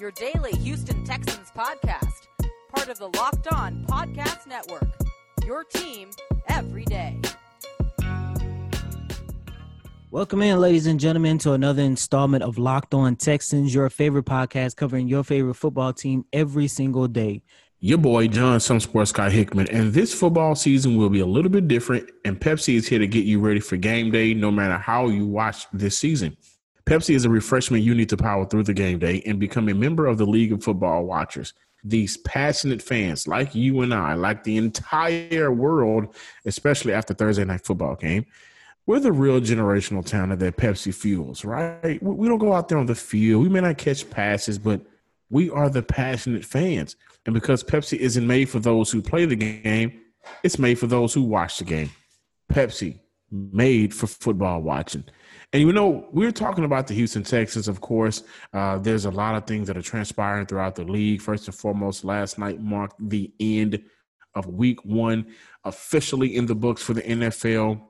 your daily Houston Texans podcast, part of the Locked On Podcast Network. Your team every day. Welcome in, ladies and gentlemen, to another installment of Locked On Texans, your favorite podcast covering your favorite football team every single day. Your boy John, some sports guy Hickman, and this football season will be a little bit different. And Pepsi is here to get you ready for game day, no matter how you watch this season. Pepsi is a refreshment you need to power through the game day and become a member of the League of Football Watchers. These passionate fans, like you and I, like the entire world, especially after Thursday night football game, we're the real generational talent that Pepsi fuels, right? We don't go out there on the field. We may not catch passes, but we are the passionate fans. And because Pepsi isn't made for those who play the game, it's made for those who watch the game. Pepsi, made for football watching. And you know, we're talking about the Houston Texans, of course. Uh, there's a lot of things that are transpiring throughout the league. First and foremost, last night marked the end of week one, officially in the books for the NFL.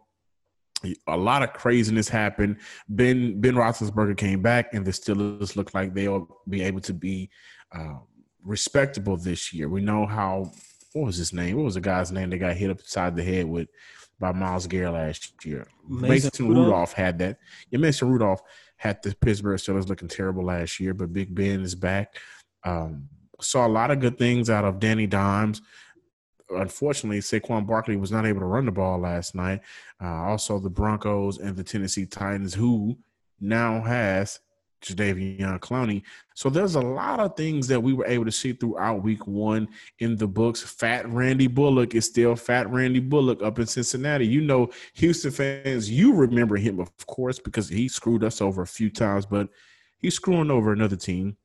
A lot of craziness happened. Ben Ben Roethlisberger came back, and the Steelers look like they'll be able to be uh, respectable this year. We know how. What was his name? What was the guy's name that got hit upside the head with by Myles Garrett last year. Mason, Mason Rudolph. Rudolph. had that. Yeah, Mason Rudolph had the Pittsburgh Steelers looking terrible last year, but Big Ben is back. Um, saw a lot of good things out of Danny Dimes. Unfortunately, Saquon Barkley was not able to run the ball last night. Uh, also, the Broncos and the Tennessee Titans, who now has Jadeveon Clowney. So there's a lot of things that we were able to see throughout week one in the books. Fat Randy Bullock is still Fat Randy Bullock up in Cincinnati. You know, Houston fans, you remember him, of course, because he screwed us over a few times, but he's screwing over another team.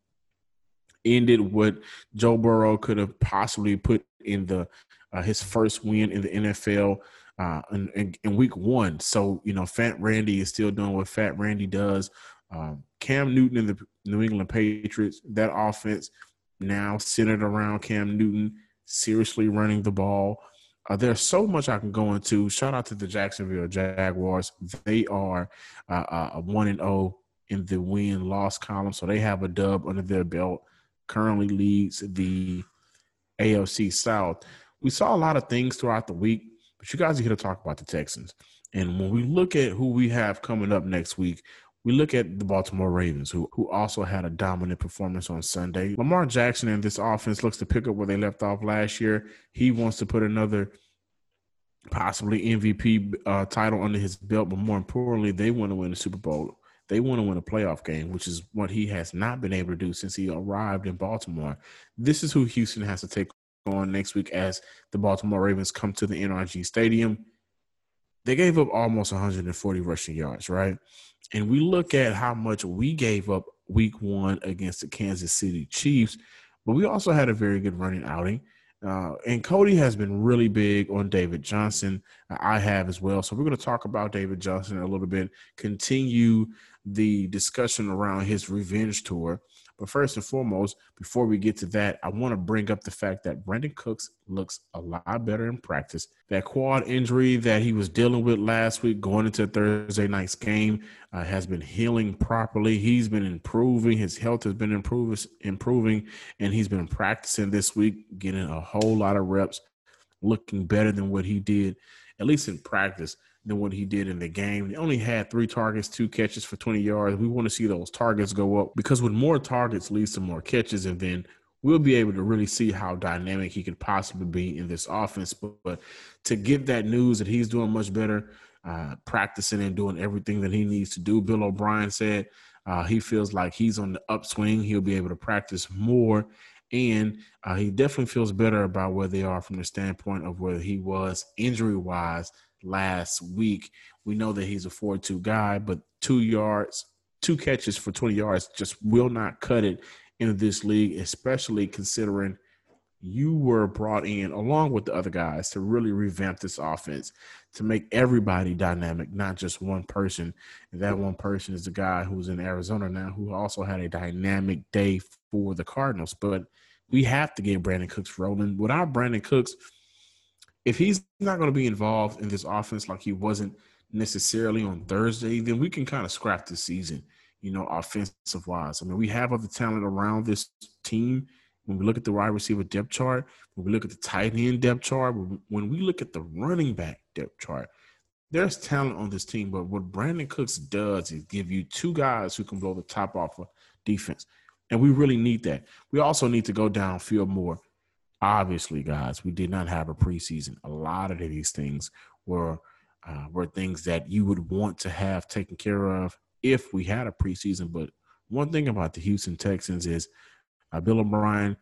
Ended what Joe Burrow could have possibly put in the uh, his first win in the NFL uh, in, in, in, week one. So, you know, Fat Randy is still doing what Fat Randy does. Um, Cam Newton and the New England Patriots, that offense now centered around Cam Newton, seriously running the ball. Uh, there's so much I can go into. Shout out to the Jacksonville Jaguars. They are uh, uh, one and zero oh in the win loss column, so they have a dub under their belt. Currently leads the AFC South. We saw a lot of things throughout the week, but you guys are here to talk about the Texans. And when we look at who we have coming up next week, we look at the Baltimore Ravens, who who also had a dominant performance on Sunday. Lamar Jackson and this offense looks to pick up where they left off last year. He wants to put another possibly MVP uh, title under his belt, but more importantly, they want to win the Super Bowl. They want to win a playoff game, which is what he has not been able to do since he arrived in Baltimore. This is who Houston has to take on next week as the Baltimore Ravens come to the NRG Stadium. They gave up almost 140 rushing yards, right? and we look at how much we gave up week one against the Kansas City Chiefs, but we also had a very good running outing. Uh, and Cody has been really big on David Johnson. I have as well. So we're going to talk about David Johnson a little bit, continue the discussion around his revenge tour. But first and foremost, before we get to that, I want to bring up the fact that Brandin Cooks looks a lot better in practice. That quad injury that he was dealing with last week going into Thursday night's game uh, has been healing properly. He's been improving. His health has been improving, improving, and he's been practicing this week, getting a whole lot of reps, looking better than what he did, at least in practice than what he did in the game. He only had three targets, two catches for 20 yards. We want to see those targets go up because with more targets leads to more catches, and then we'll be able to really see how dynamic he could possibly be in this offense. But, but to get that news that he's doing much better, uh, practicing and doing everything that he needs to do, Bill O'Brien said uh, he feels like he's on the upswing. He'll be able to practice more. And uh, he definitely feels better about where they are from the standpoint of where he was injury wise last week. We know that he's a 4 2 guy, but two yards, two catches for 20 yards just will not cut it in this league, especially considering you were brought in along with the other guys to really revamp this offense to make everybody dynamic, not just one person. And that one person is the guy who's in Arizona now, who also had a dynamic day for the Cardinals. But we have to get Brandin Cooks rolling. Without Brandin Cooks, if he's not going to be involved in this offense like he wasn't necessarily on Thursday, then we can kind of scrap the season. you know, offensive wise. I mean, we have other talent around this team. When we look at the wide receiver depth chart, when we look at the tight end depth chart, when we look at the running back depth chart, there's talent on this team. But what Brandin Cooks does is give you two guys who can blow the top off of defense. And we really need that. We also need to go downfield more. Obviously, guys, we did not have a preseason. A lot of these things were uh, were things that you would want to have taken care of if we had a preseason. But one thing about the Houston Texans is uh, Bill O'Brien,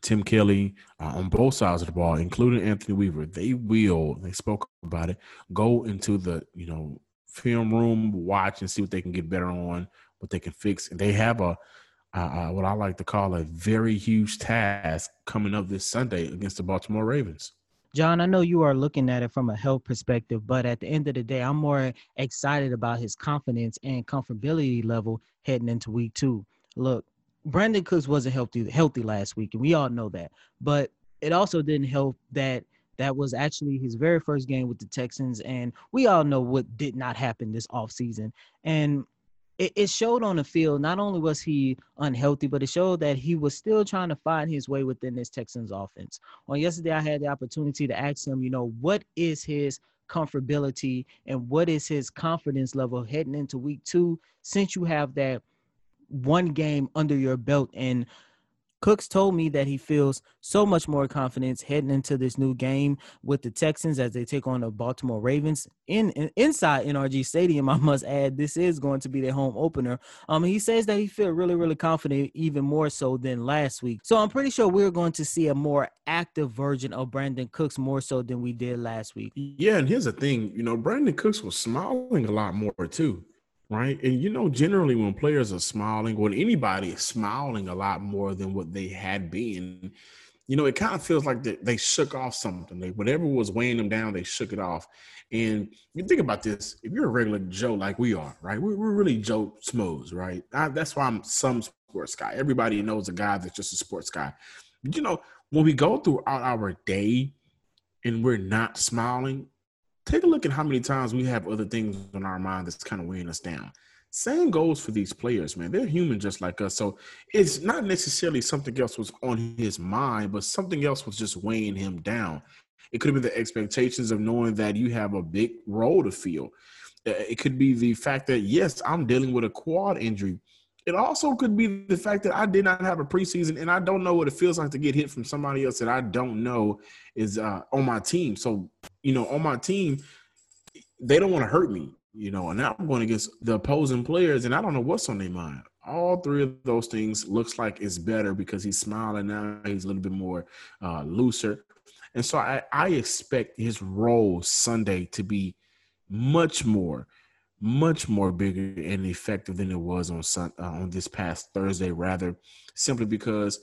Tim Kelly, uh, on both sides of the ball, including Anthony Weaver, they will. They spoke about it. Go into the you know film room, watch and see what they can get better on, what they can fix. And they have a uh, what I like to call a very huge task coming up this Sunday against the Baltimore Ravens. John, I know you are looking at it from a health perspective, but at the end of the day, I'm more excited about his confidence and comfortability level heading into week two. Look, Brandin Cooks wasn't healthy healthy last week, and we all know that. But it also didn't help that that was actually his very first game with the Texans, and we all know what did not happen this offseason. And it, it showed on the field. Not only was he unhealthy, but it showed that he was still trying to find his way within this Texans offense. On yesterday, I had the opportunity to ask him, you know, what is his comfortability and what is his confidence level heading into week two since you have that one game under your belt and Cooks told me that he feels so much more confidence heading into this new game with the Texans as they take on the Baltimore Ravens in, in inside NRG Stadium. I must add, this is going to be their home opener. Um, he says that he feels really, really confident, even more so than last week. So I'm pretty sure we're going to see a more active version of Brandin Cooks more so than we did last week. Yeah, and here's the thing, you know, Brandin Cooks was smiling a lot more too right? And you know, generally when players are smiling, when anybody is smiling a lot more than what they had been, you know, it kind of feels like they, they shook off something. They, whatever was weighing them down, they shook it off. And you think about this: if you're a regular Joe like we are, right? We're, we're really Joe Schmoes, right? I, that's why I'm some sports guy. Everybody knows a guy that's just a sports guy. But, you know, when we go throughout our day and we're not smiling, take a look at how many times we have other things on our mind that's kind of weighing us down. Same goes for these players, man. They're human just like us. So it's not necessarily something else was on his mind, but something else was just weighing him down. It could have been the expectations of knowing that you have a big role to fill. Uh, it could be the fact that, yes, I'm dealing with a quad injury. It also could be the fact that I did not have a preseason and I don't know what it feels like to get hit from somebody else that I don't know is uh, on my team. So, you know, on my team, they don't want to hurt me, you know, and now I'm going against the opposing players and I don't know what's on their mind. All three of those things looks like it's better because he's smiling now. He's a little bit more uh, looser. And so I, I expect his role Sunday to be much more – much more bigger and effective than it was on sun, uh, on this past Thursday. Rather, simply because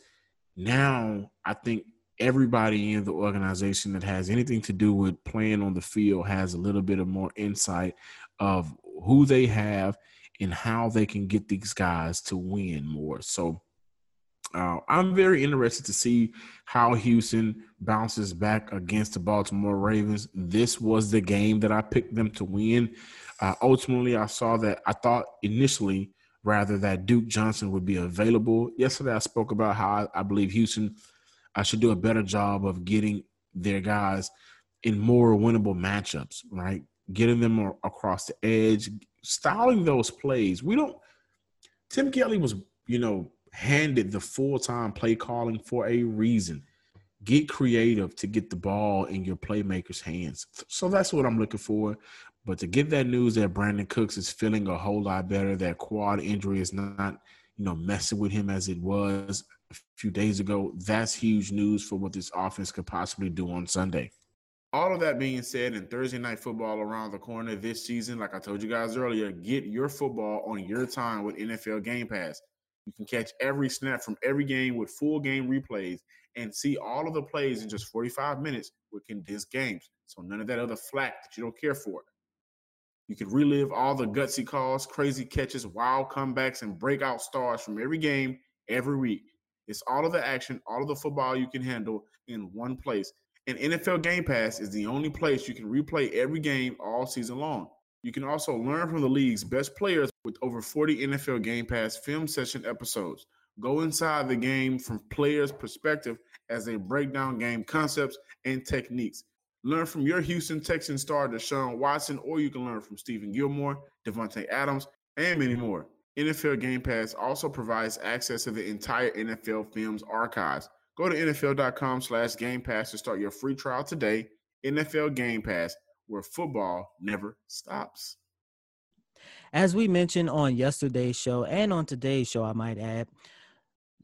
now I think everybody in the organization that has anything to do with playing on the field has a little bit of more insight of who they have and how they can get these guys to win more. So uh, I'm very interested to see how Houston bounces back against the Baltimore Ravens. This was the game that I picked them to win. Uh, ultimately, I saw that I thought initially rather that Duke Johnson would be available. Yesterday, I spoke about how I, I believe Houston I should do a better job of getting their guys in more winnable matchups, right? Getting them across the edge, styling those plays. We don't. Tim Kelly was, you know, handed the full time play calling for a reason. Get creative to get the ball in your playmakers' hands. So that's what I'm looking for. But to get that news that Brandin Cooks is feeling a whole lot better, that quad injury is not, you know, messing with him as it was a few days ago, that's huge news for what this offense could possibly do on Sunday. All of that being said, and Thursday night football around the corner this season, like I told you guys earlier, get your football on your time with NFL Game Pass. You can catch every snap from every game with full game replays and see all of the plays in just 45 minutes with condensed games. So none of that other flack that you don't care for. You can relive all the gutsy calls, crazy catches, wild comebacks, and breakout stars from every game every week. It's all of the action, all of the football you can handle in one place. And NFL Game Pass is the only place you can replay every game all season long. You can also learn from the league's best players with over 40 NFL Game Pass film session episodes. Go inside the game from players' perspective as they break down game concepts and techniques. Learn from your Houston Texans star Deshaun Watson, or you can learn from Stephon Gilmore, Davante Adams, and many more. NFL Game Pass also provides access to the entire NFL Films archives. Go to NFL.com slash Game Pass to start your free trial today. NFL Game Pass, where football never stops. As we mentioned on yesterday's show and on today's show, I might add,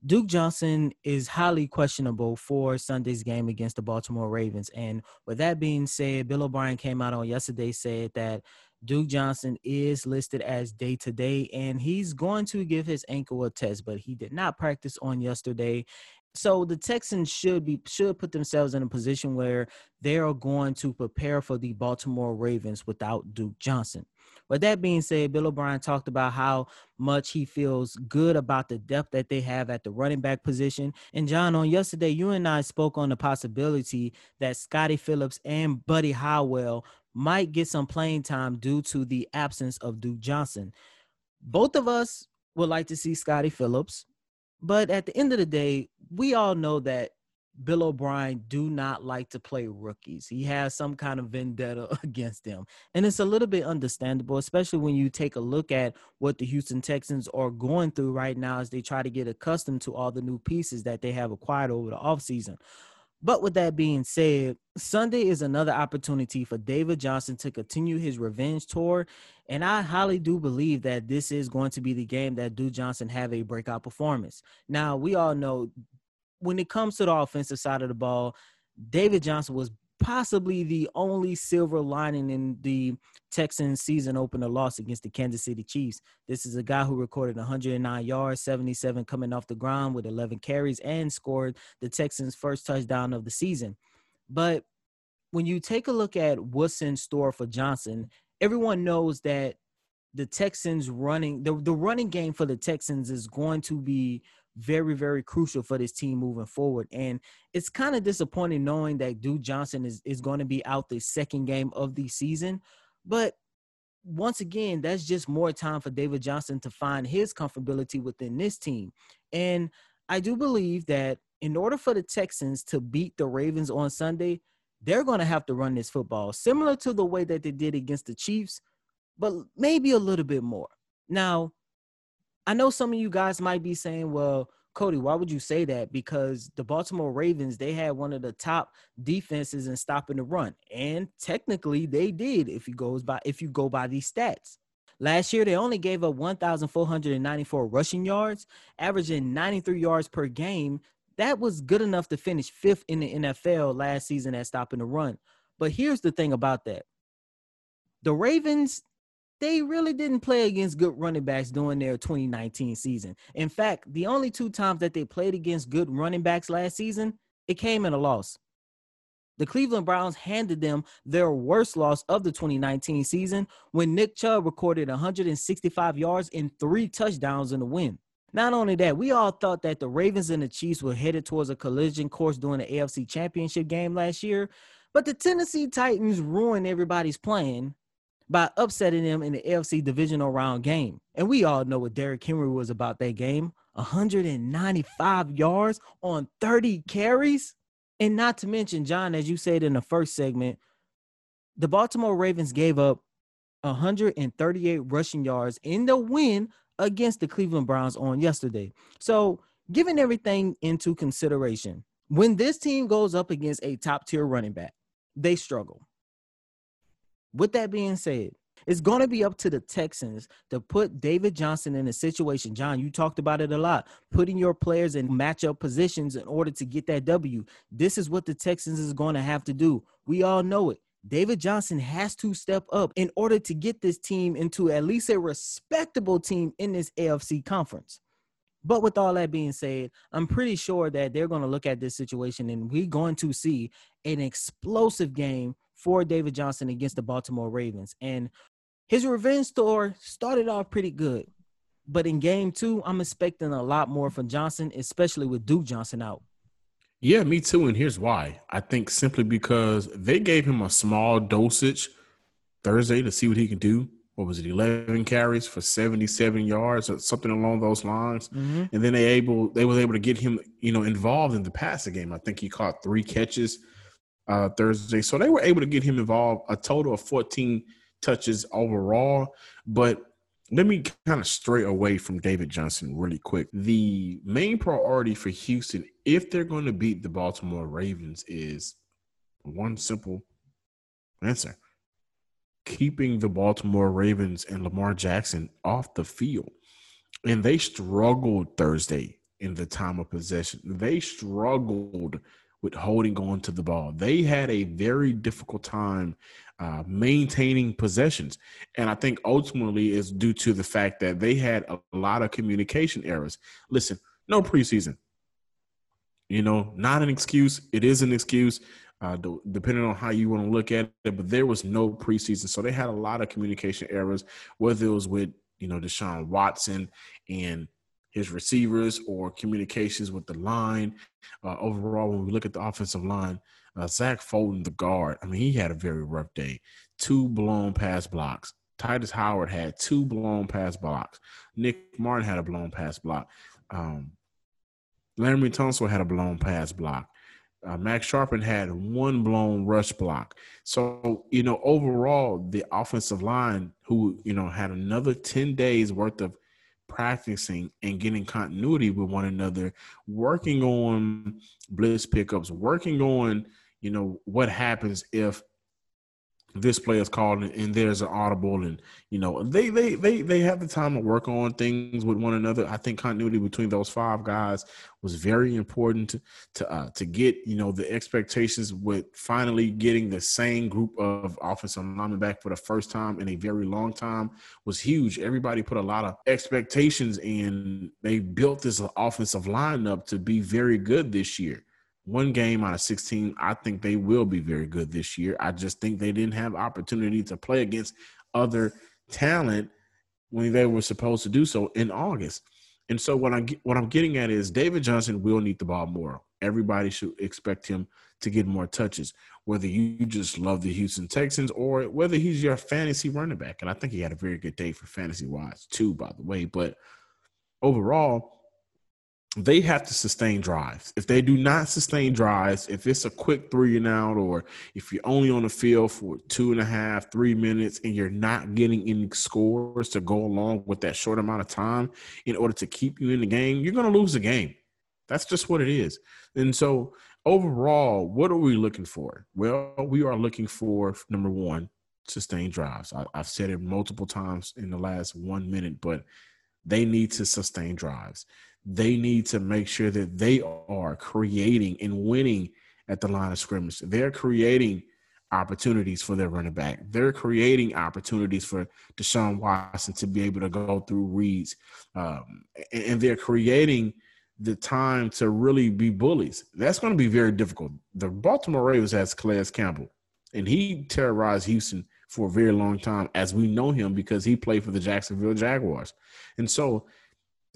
Duke Johnson is highly questionable for Sunday's game against the Baltimore Ravens. And with that being said, Bill O'Brien came out on yesterday said that Duke Johnson is listed as day to day and he's going to give his ankle a test, but he did not practice on yesterday. So the Texans should be should put themselves in a position where they are going to prepare for the Baltimore Ravens without Duke Johnson. But that being said, Bill O'Brien talked about how much he feels good about the depth that they have at the running back position. And John, on yesterday, you and I spoke on the possibility that Scotty Phillips and Buddy Howell might get some playing time due to the absence of Duke Johnson. Both of us would like to see Scotty Phillips, but at the end of the day, we all know that Bill O'Brien do not like to play rookies. He has some kind of vendetta against them. And it's a little bit understandable, especially when you take a look at what the Houston Texans are going through right now as they try to get accustomed to all the new pieces that they have acquired over the offseason. But with that being said, Sunday is another opportunity for David Johnson to continue his revenge tour. And I highly do believe that this is going to be the game that Duke Johnson have a breakout performance. Now, we all know when it comes to the offensive side of the ball, David Johnson was possibly the only silver lining in the Texans season opener loss against the Kansas City Chiefs. This is a guy who recorded 109 yards, 77 coming off the ground with 11 carries and scored the Texans' first touchdown of the season. But when you take a look at what's in store for Johnson, everyone knows that the Texans running the, the running game for the Texans is going to be very, very crucial for this team moving forward. And it's kind of disappointing knowing that Duke Johnson is, is going to be out the second game of the season. But once again, that's just more time for David Johnson to find his comfortability within this team. And I do believe that in order for the Texans to beat the Ravens on Sunday, they're going to have to run this football similar to the way that they did against the Chiefs, but maybe a little bit more. Now, I know some of you guys might be saying, well, Cody, why would you say that? Because the Baltimore Ravens, they had one of the top defenses in stopping the run. And technically they did if you goes by if you go by these stats. Last year, they only gave up 1,494 rushing yards, averaging 93 yards per game. That was good enough to finish fifth in the NFL last season at stopping the run. But here's the thing about that the Ravens, they really didn't play against good running backs during their 2019 season. In fact, the only two times that they played against good running backs last season, it came in a loss. The Cleveland Browns handed them their worst loss of the 2019 season when Nick Chubb recorded 165 yards and three touchdowns in the win. Not only that, we all thought that the Ravens and the Chiefs were headed towards a collision course during the AFC Championship game last year, but the Tennessee Titans ruined everybody's plan by upsetting them in the AFC divisional round game. And we all know what Derrick Henry was about that game 195 yards on 30 carries. And not to mention, John, as you said in the first segment, the Baltimore Ravens gave up 138 rushing yards in the win against the Cleveland Browns on yesterday. So, given everything into consideration, when this team goes up against a top tier running back, they struggle. With that being said, it's going to be up to the Texans to put David Johnson in a situation. John, you talked about it a lot. Putting your players in matchup positions in order to get that W. This is what the Texans is going to have to do. We all know it. David Johnson has to step up in order to get this team into at least a respectable team in this AFC conference. But with all that being said, I'm pretty sure that they're going to look at this situation and we're going to see an explosive game for David Johnson against the Baltimore Ravens. And his revenge tour started off pretty good. But in game two, I'm expecting a lot more from Johnson, especially with Duke Johnson out. Yeah, me too. And here's why. I think simply because they gave him a small dosage Thursday to see what he can do. what was it, 11 carries for 77 yards or something along those lines. Mm-hmm. And then they able they were able to get him, you know, involved in the passing game. I think he caught three catches uh, Thursday. So they were able to get him involved a total of 14 touches overall. But let me kind of stray away from David Johnson really quick. The main priority for Houston, if they're going to beat the Baltimore Ravens, is one simple answer keeping the Baltimore Ravens and Lamar Jackson off the field. And they struggled Thursday in the time of possession. They struggled with holding on to the ball. They had a very difficult time uh, maintaining possessions. And I think ultimately is due to the fact that they had a lot of communication errors. Listen, no preseason. You know, not an excuse. It is an excuse uh, depending on how you want to look at it. But there was no preseason, so they had a lot of communication errors, whether it was with you know Deshaun Watson and his receivers or communications with the line. Uh, overall, when we look at the offensive line, uh, Zach Fulton, the guard, I mean, he had a very rough day. Two blown pass blocks. Titus Howard had two blown pass blocks. Nick Martin had a blown pass block. Um, Laremy Tunsil had a blown pass block. Uh, Max Scharping had one blown rush block. So, you know, overall, the offensive line, who, you know, had another 10 days worth of practicing and getting continuity with one another, working on blitz pickups, working on, you know, what happens if this player is called and there's an audible and you know they they they they have the time to work on things with one another. I think continuity between those five guys was very important to to, uh, to get you know the expectations with finally getting the same group of offensive linemen back for the first time in a very long time was huge. Everybody put a lot of expectations in. They built this offensive lineup to be very good this year one game out of 16. I think they will be very good this year. I just think they didn't have opportunity to play against other talent when they were supposed to do so in August. And so what I what I'm getting at is David Johnson will need the ball more. Everybody should expect him to get more touches, whether you just love the Houston Texans or whether he's your fantasy running back. And I think he had a very good day for fantasy wise too, by the way. But overall, they have to sustain drives. If they do not sustain drives, if it's a quick three and out, or if you're only on the field for two and a half, three minutes, and you're not getting any scores to go along with that short amount of time in order to keep you in the game, you're going to lose the game. That's just what it is. And so, overall, what are we looking for? Well, we are looking for number one, sustained drives. I, I've said it multiple times in the last one minute, but they need to sustain drives they need to make sure that they are creating and winning at the line of scrimmage. They're creating opportunities for their running back. They're creating opportunities for Deshaun Watson to be able to go through reads. Um, and they're creating the time to really be bullies. That's going to be very difficult. The Baltimore Ravens has Calais Campbell, and he terrorized Houston for a very long time, as we know him because he played for the Jacksonville Jaguars. And so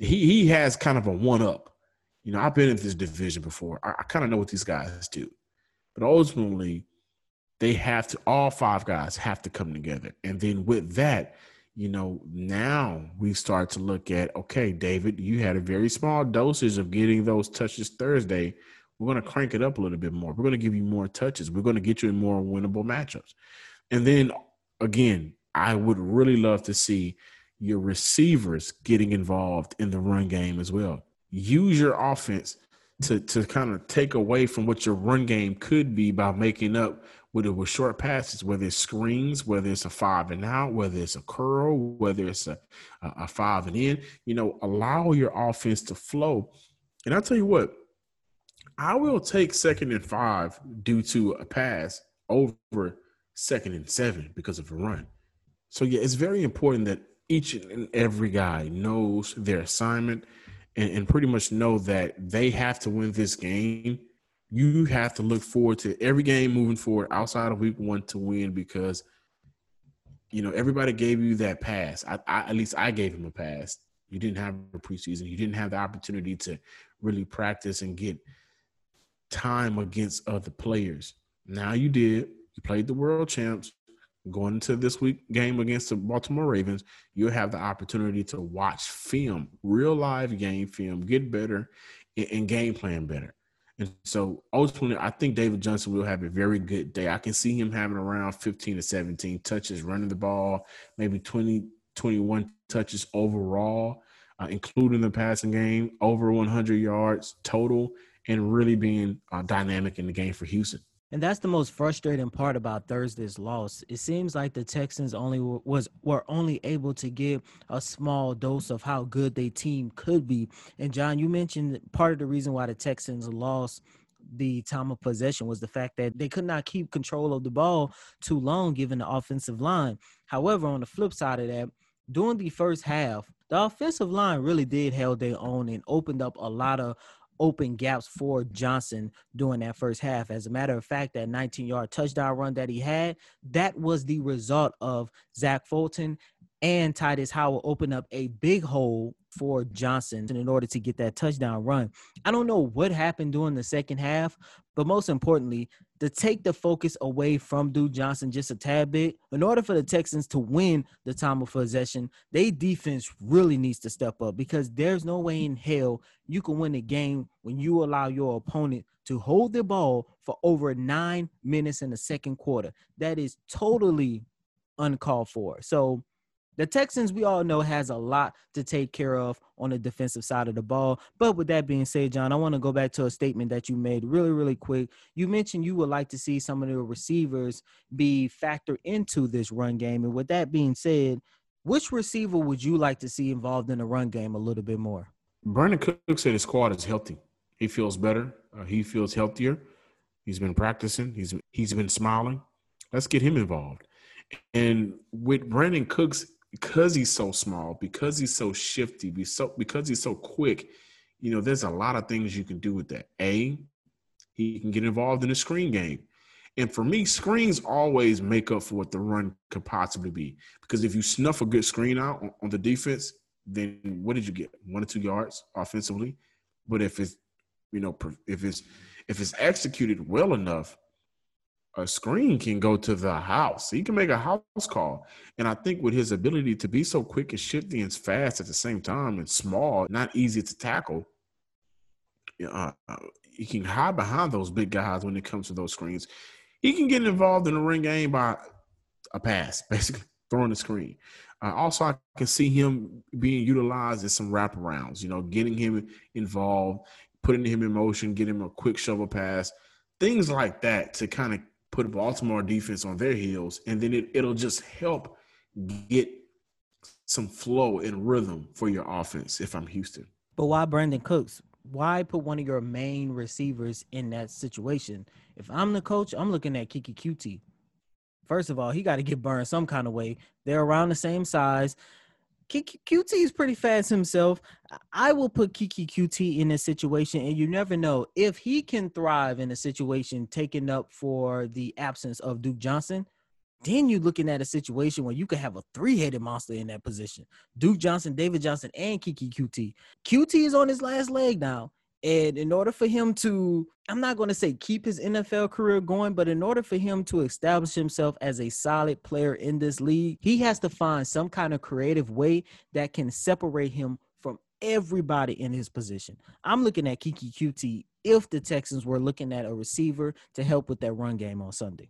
he he has kind of a one up. You know, I've been in this division before. I, I kind of know what these guys do, but ultimately, they have to. All five guys have to come together, and then with that, you know, now we start to look at okay, David, you had a very small dosage of getting those touches Thursday. We're going to crank it up a little bit more. We're going to give you more touches. We're going to get you in more winnable matchups. And then again, I would really love to see your receivers getting involved in the run game as well. Use your offense to to kind of take away from what your run game could be by making up with it with short passes, whether it's screens, whether it's a five and out, whether it's a curl, whether it's a, a five and in. You know, allow your offense to flow. And I'll tell you what, I will take second and five due to a pass over second and seven because of a run. So yeah, it's very important that each and every guy knows their assignment and, and pretty much know that they have to win this game. You have to look forward to every game moving forward outside of week one to win because you know everybody gave you that pass. I, I, at least I gave him a pass. You didn't have a preseason. You didn't have the opportunity to really practice and get time against other players. Now you did. You played the world champs. Going into this week game against the Baltimore Ravens, you'll have the opportunity to watch film, real live game film, get better and, and game plan better. And so ultimately, I think David Johnson will have a very good day. I can see him having around 15 to 17 touches running the ball, maybe 20, 21 touches overall, uh, including the passing game, over 100 yards total, and really being uh, dynamic in the game for Houston. And that's the most frustrating part about Thursday's loss. It seems like the Texans only was were only able to give a small dose of how good their team could be. And John, you mentioned part of the reason why the Texans lost the time of possession was the fact that they could not keep control of the ball too long given the offensive line. However, on the flip side of that, during the first half, the offensive line really did held their own and opened up a lot of open gaps for Johnson during that first half. As a matter of fact, that 19 yard touchdown run that he had, that was the result of Zach Fulton and Titus Howard opened up a big hole for Johnson in order to get that touchdown run. I don't know what happened during the second half, but most importantly, to take the focus away from Duke Johnson just a tad bit, in order for the Texans to win the time of possession, they defense really needs to step up because there's no way in hell you can win a game when you allow your opponent to hold the ball for over nine minutes in the second quarter. That is totally uncalled for. So the Texans, we all know, has a lot to take care of on the defensive side of the ball. But with that being said, John, I want to go back to a statement that you made really, really quick. You mentioned you would like to see some of the receivers be factored into this run game. And with that being said, which receiver would you like to see involved in the run game a little bit more? Brandin Cook said his squad is healthy. He feels better. Uh, he feels healthier. He's been practicing. He's he's been smiling. Let's get him involved. And with Brandin Cooks because he's so small, because he's so shifty, be so because he's so quick, you know, there's a lot of things you can do with that. A, he can get involved in the screen game. And for me, screens always make up for what the run could possibly be. Because if you snuff a good screen out on, on the defense, then what did you get? One or two yards offensively. But if it's, you know, if it's if it's executed well enough, a screen can go to the house. He can make a house call. And I think with his ability to be so quick and shifty and fast at the same time and small, not easy to tackle, uh, he can hide behind those big guys when it comes to those screens. He can get involved in the ring game by a pass, basically throwing the screen. Uh, also, I can see him being utilized in some wraparounds, you know, getting him involved, putting him in motion, getting him a quick shovel pass, things like that to kind of put Baltimore defense on their heels, and then it, it'll just help get some flow and rhythm for your offense if I'm Houston. But why Brandin Cooks? Why put one of your main receivers in that situation? If I'm the coach, I'm looking at Keke Coutee. First of all, he got to get burned some kind of way. They're around the same size. Coutee is pretty fast himself. I will put Keke Coutee in this situation, and you never know if he can thrive in a situation taken up for the absence of Duke Johnson. Then you're looking at a situation where you could have a three-headed monster in that position: Duke Johnson, David Johnson, and Keke QT. Coutee is on his last leg now, and in order for him to, I'm not going to say keep his NFL career going, but in order for him to establish himself as a solid player in this league, he has to find some kind of creative way that can separate him from everybody in his position. I'm looking at Keke Coutee if the Texans were looking at a receiver to help with that run game on Sunday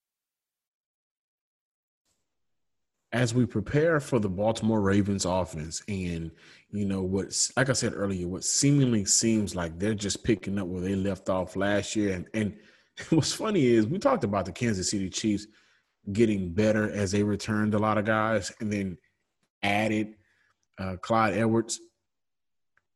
As we prepare for the Baltimore Ravens offense, and you know what, like I said earlier, what seemingly seems like they're just picking up where they left off last year, and, and what's funny is we talked about the Kansas City Chiefs getting better as they returned a lot of guys and then added uh, Clyde Edwards.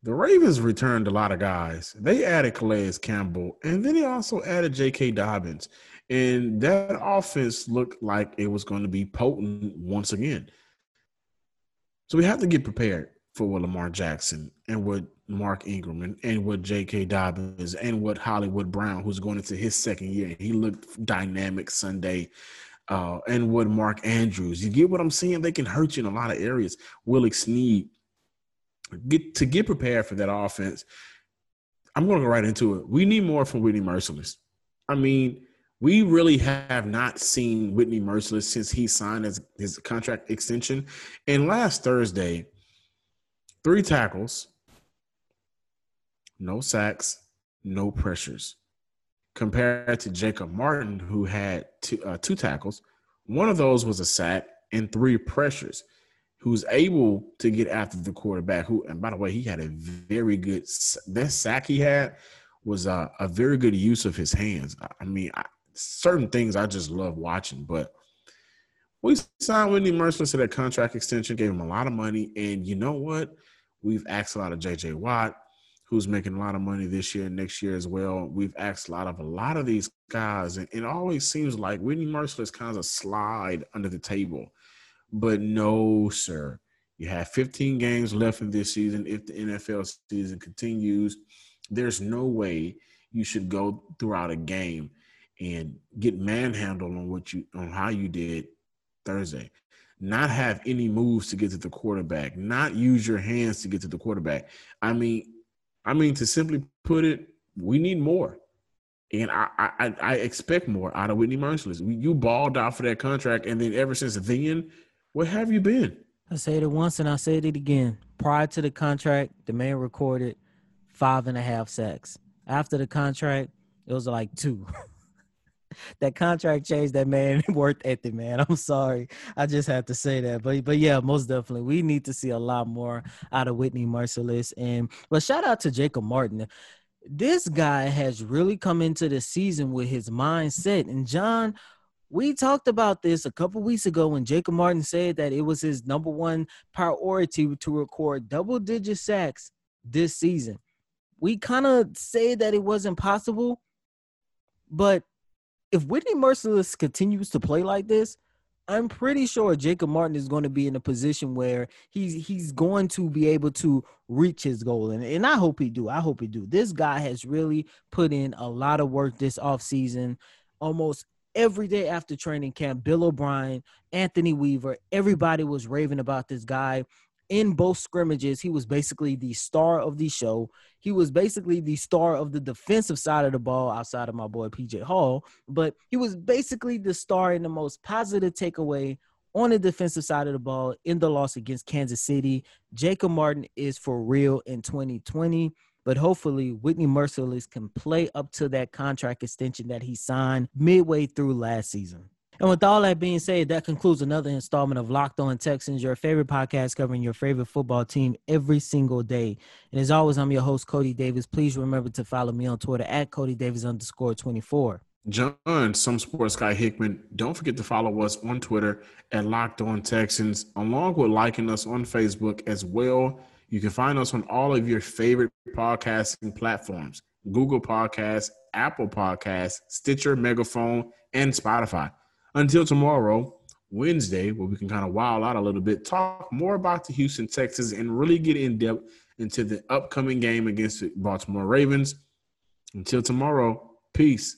The Ravens returned a lot of guys. They added Calais Campbell and then they also added J.K. Dobbins. And that offense looked like it was going to be potent once again. So we have to get prepared for what Lamar Jackson and what Mark Ingram and, what J.K. Dobbins and what Hollywood Brown, who's going into his second year, he looked dynamic Sunday. Uh, and what Mark Andrews, you get what I'm saying? They can hurt you in a lot of areas. Willie Snead, get to get prepared for that offense. I'm going to go right into it. We need more from Whitney Mercilus. I mean, we really have not seen Whitney Mercilus since he signed his, his contract extension. And last Thursday, three tackles, no sacks, no pressures, compared to Jacob Martin, who had two, uh, two tackles. One of those was a sack and three pressures. Who's able to get after the quarterback? Who, and by the way, he had a very good that sack he had was a, a very good use of his hands. I mean, I, certain things I just love watching, but we signed Whitney Mercilus to that contract extension, gave him a lot of money, and you know what? We've asked a lot of JJ Watt who's making a lot of money this year and next year as well. We've asked a lot of a lot of these guys, and it always seems like Whitney Mercilus kind of slide under the table. But no, sir. You have 15 games left in this season. If the NFL season continues, there's no way you should go throughout a game and get manhandled on what you on how you did Thursday. Not have any moves to get to the quarterback, not use your hands to get to the quarterback. I mean, I mean, to simply put it, we need more. And I, I, I expect more out of Whitney Mercilus. You balled out for that contract, and then ever since then, where have you been? I said it once and I said it again. Prior to the contract, the man recorded five and a half sacks. After the contract, it was like two. that contract changed that man worth ethic, man. I'm sorry. I just had to say that. But but yeah, most definitely. We need to see a lot more out of Whitney Mercilus. And but shout out to Jacob Martin. This guy has really come into the season with his mindset. And John, we talked about this a couple weeks ago when Jacob Martin said that it was his number one priority to record double digit sacks this season. We kind of say that it wasn't possible, but if Whitney Mercilus continues to play like this, I'm pretty sure Jacob Martin is going to be in a position where he's he's going to be able to reach his goal. And, and I hope he do. I hope he do. This guy has really put in a lot of work this offseason. Almost every day after training camp, Bill O'Brien, Anthony Weaver, everybody was raving about this guy in both scrimmages, he was basically the star of the show. He was basically the star of the defensive side of the ball outside of my boy PJ Hall, but he was basically the star in the most positive takeaway on the defensive side of the ball in the loss against Kansas City. Jacob Martin is for real in 2020, but hopefully Whitney Mercilus can play up to that contract extension that he signed midway through last season. And with all that being said, that concludes another installment of Locked On Texans, your favorite podcast covering your favorite football team every single day. And as always, I'm your host, Cody Davis. Please remember to follow me on Twitter at Cody Davis underscore 24. John, some sports guy Hickman. Don't forget to follow us on Twitter at Locked On Texans, along with liking us on Facebook as well. You can find us on all of your favorite podcasting platforms Google Podcasts, Apple Podcasts, Stitcher, Megaphone, and Spotify. Until tomorrow, Wednesday, where we can kind of wild out a little bit, talk more about the Houston Texans, and really get in depth into the upcoming game against the Baltimore Ravens. Until tomorrow, peace.